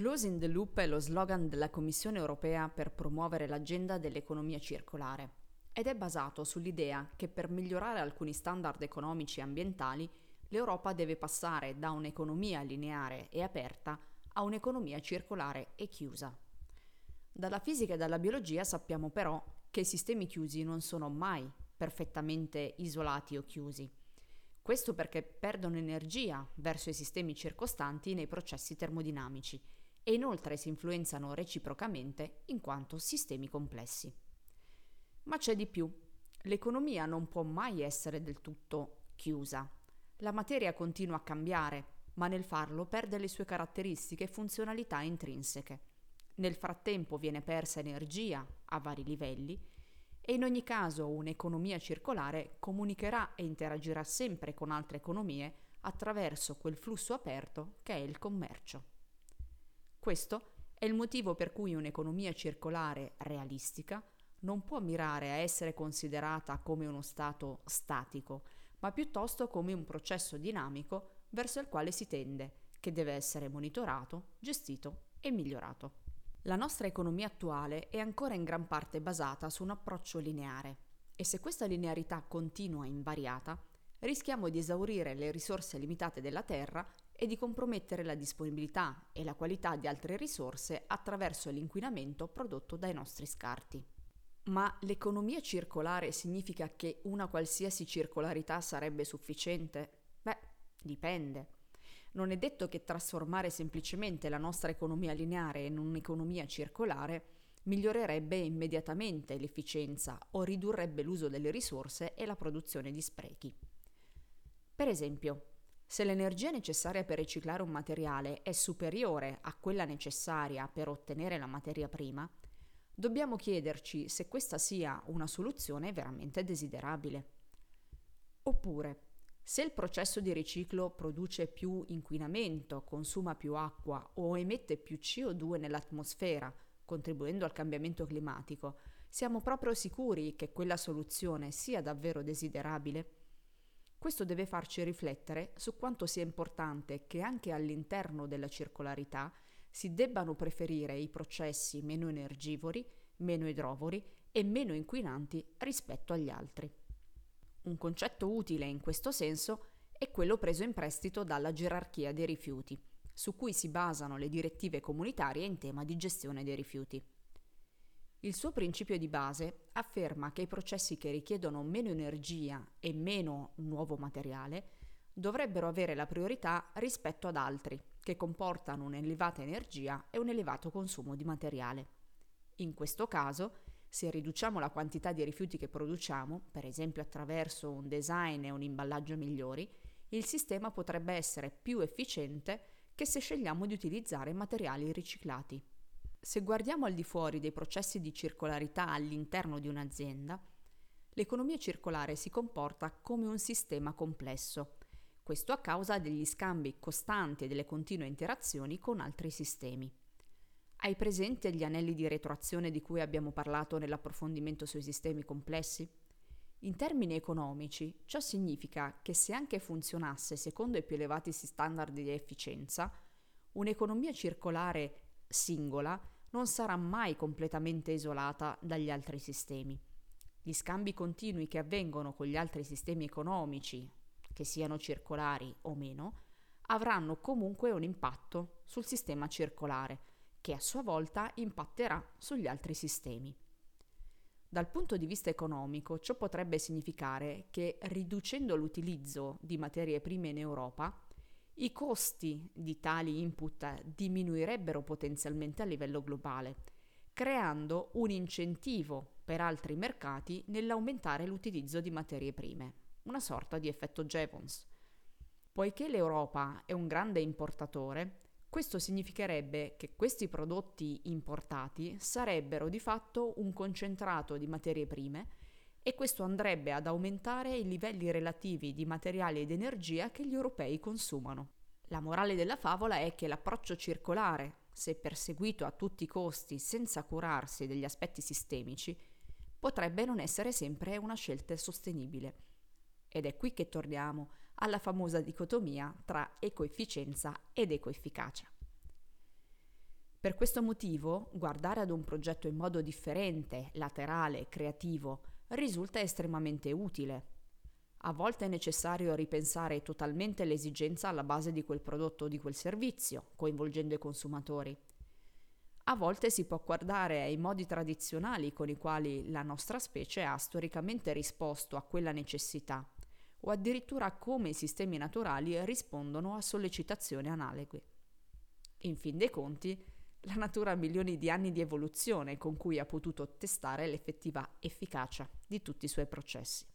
Closing the Loop è lo slogan della Commissione europea per promuovere l'agenda dell'economia circolare ed è basato sull'idea che per migliorare alcuni standard economici e ambientali l'Europa deve passare da un'economia lineare e aperta a un'economia circolare e chiusa. Dalla fisica e dalla biologia sappiamo però che i sistemi chiusi non sono mai perfettamente isolati o chiusi. Questo perché perdono energia verso i sistemi circostanti nei processi termodinamici e inoltre si influenzano reciprocamente in quanto sistemi complessi. Ma c'è di più. L'economia non può mai essere del tutto chiusa. La materia continua a cambiare, ma nel farlo perde le sue caratteristiche e funzionalità intrinseche. Nel frattempo viene persa energia a vari livelli e in ogni caso un'economia circolare comunicherà e interagirà sempre con altre economie attraverso quel flusso aperto che è il commercio. Questo è il motivo per cui un'economia circolare realistica non può mirare a essere considerata come uno stato statico, ma piuttosto come un processo dinamico verso il quale si tende, che deve essere monitorato, gestito e migliorato. La nostra economia attuale è ancora in gran parte basata su un approccio lineare e se questa linearità continua invariata, rischiamo di esaurire le risorse limitate della Terra e di compromettere la disponibilità e la qualità di altre risorse attraverso l'inquinamento prodotto dai nostri scarti. Ma l'economia circolare significa che una qualsiasi circolarità sarebbe sufficiente? Beh, dipende. Non è detto che trasformare semplicemente la nostra economia lineare in un'economia circolare migliorerebbe immediatamente l'efficienza o ridurrebbe l'uso delle risorse e la produzione di sprechi. Per esempio, se l'energia necessaria per riciclare un materiale è superiore a quella necessaria per ottenere la materia prima, dobbiamo chiederci se questa sia una soluzione veramente desiderabile. Oppure, se il processo di riciclo produce più inquinamento, consuma più acqua o emette più CO2 nell'atmosfera, contribuendo al cambiamento climatico, siamo proprio sicuri che quella soluzione sia davvero desiderabile? Questo deve farci riflettere su quanto sia importante che anche all'interno della circolarità si debbano preferire i processi meno energivori, meno idrovori e meno inquinanti rispetto agli altri. Un concetto utile in questo senso è quello preso in prestito dalla gerarchia dei rifiuti, su cui si basano le direttive comunitarie in tema di gestione dei rifiuti. Il suo principio di base afferma che i processi che richiedono meno energia e meno nuovo materiale dovrebbero avere la priorità rispetto ad altri che comportano un'elevata energia e un elevato consumo di materiale. In questo caso, se riduciamo la quantità di rifiuti che produciamo, per esempio attraverso un design e un imballaggio migliori, il sistema potrebbe essere più efficiente che se scegliamo di utilizzare materiali riciclati. Se guardiamo al di fuori dei processi di circolarità all'interno di un'azienda, l'economia circolare si comporta come un sistema complesso. Questo a causa degli scambi costanti e delle continue interazioni con altri sistemi. Hai presente gli anelli di retroazione di cui abbiamo parlato nell'approfondimento sui sistemi complessi? In termini economici, ciò significa che se anche funzionasse secondo i più elevati standard di efficienza, un'economia circolare singola non sarà mai completamente isolata dagli altri sistemi. Gli scambi continui che avvengono con gli altri sistemi economici, che siano circolari o meno, avranno comunque un impatto sul sistema circolare, che a sua volta impatterà sugli altri sistemi. Dal punto di vista economico, ciò potrebbe significare che riducendo l'utilizzo di materie prime in Europa, i costi di tali input diminuirebbero potenzialmente a livello globale, creando un incentivo per altri mercati nell'aumentare l'utilizzo di materie prime, una sorta di effetto Jevons. Poiché l'Europa è un grande importatore, questo significherebbe che questi prodotti importati sarebbero di fatto un concentrato di materie prime e questo andrebbe ad aumentare i livelli relativi di materiali ed energia che gli europei consumano. La morale della favola è che l'approccio circolare, se perseguito a tutti i costi senza curarsi degli aspetti sistemici, potrebbe non essere sempre una scelta sostenibile. Ed è qui che torniamo alla famosa dicotomia tra ecoefficienza ed ecoefficacia. Per questo motivo, guardare ad un progetto in modo differente, laterale, creativo, risulta estremamente utile. A volte è necessario ripensare totalmente l'esigenza alla base di quel prodotto o di quel servizio, coinvolgendo i consumatori. A volte si può guardare ai modi tradizionali con i quali la nostra specie ha storicamente risposto a quella necessità, o addirittura come i sistemi naturali rispondono a sollecitazioni analoghe. In fin dei conti, la natura ha milioni di anni di evoluzione con cui ha potuto testare l'effettiva efficacia di tutti i suoi processi.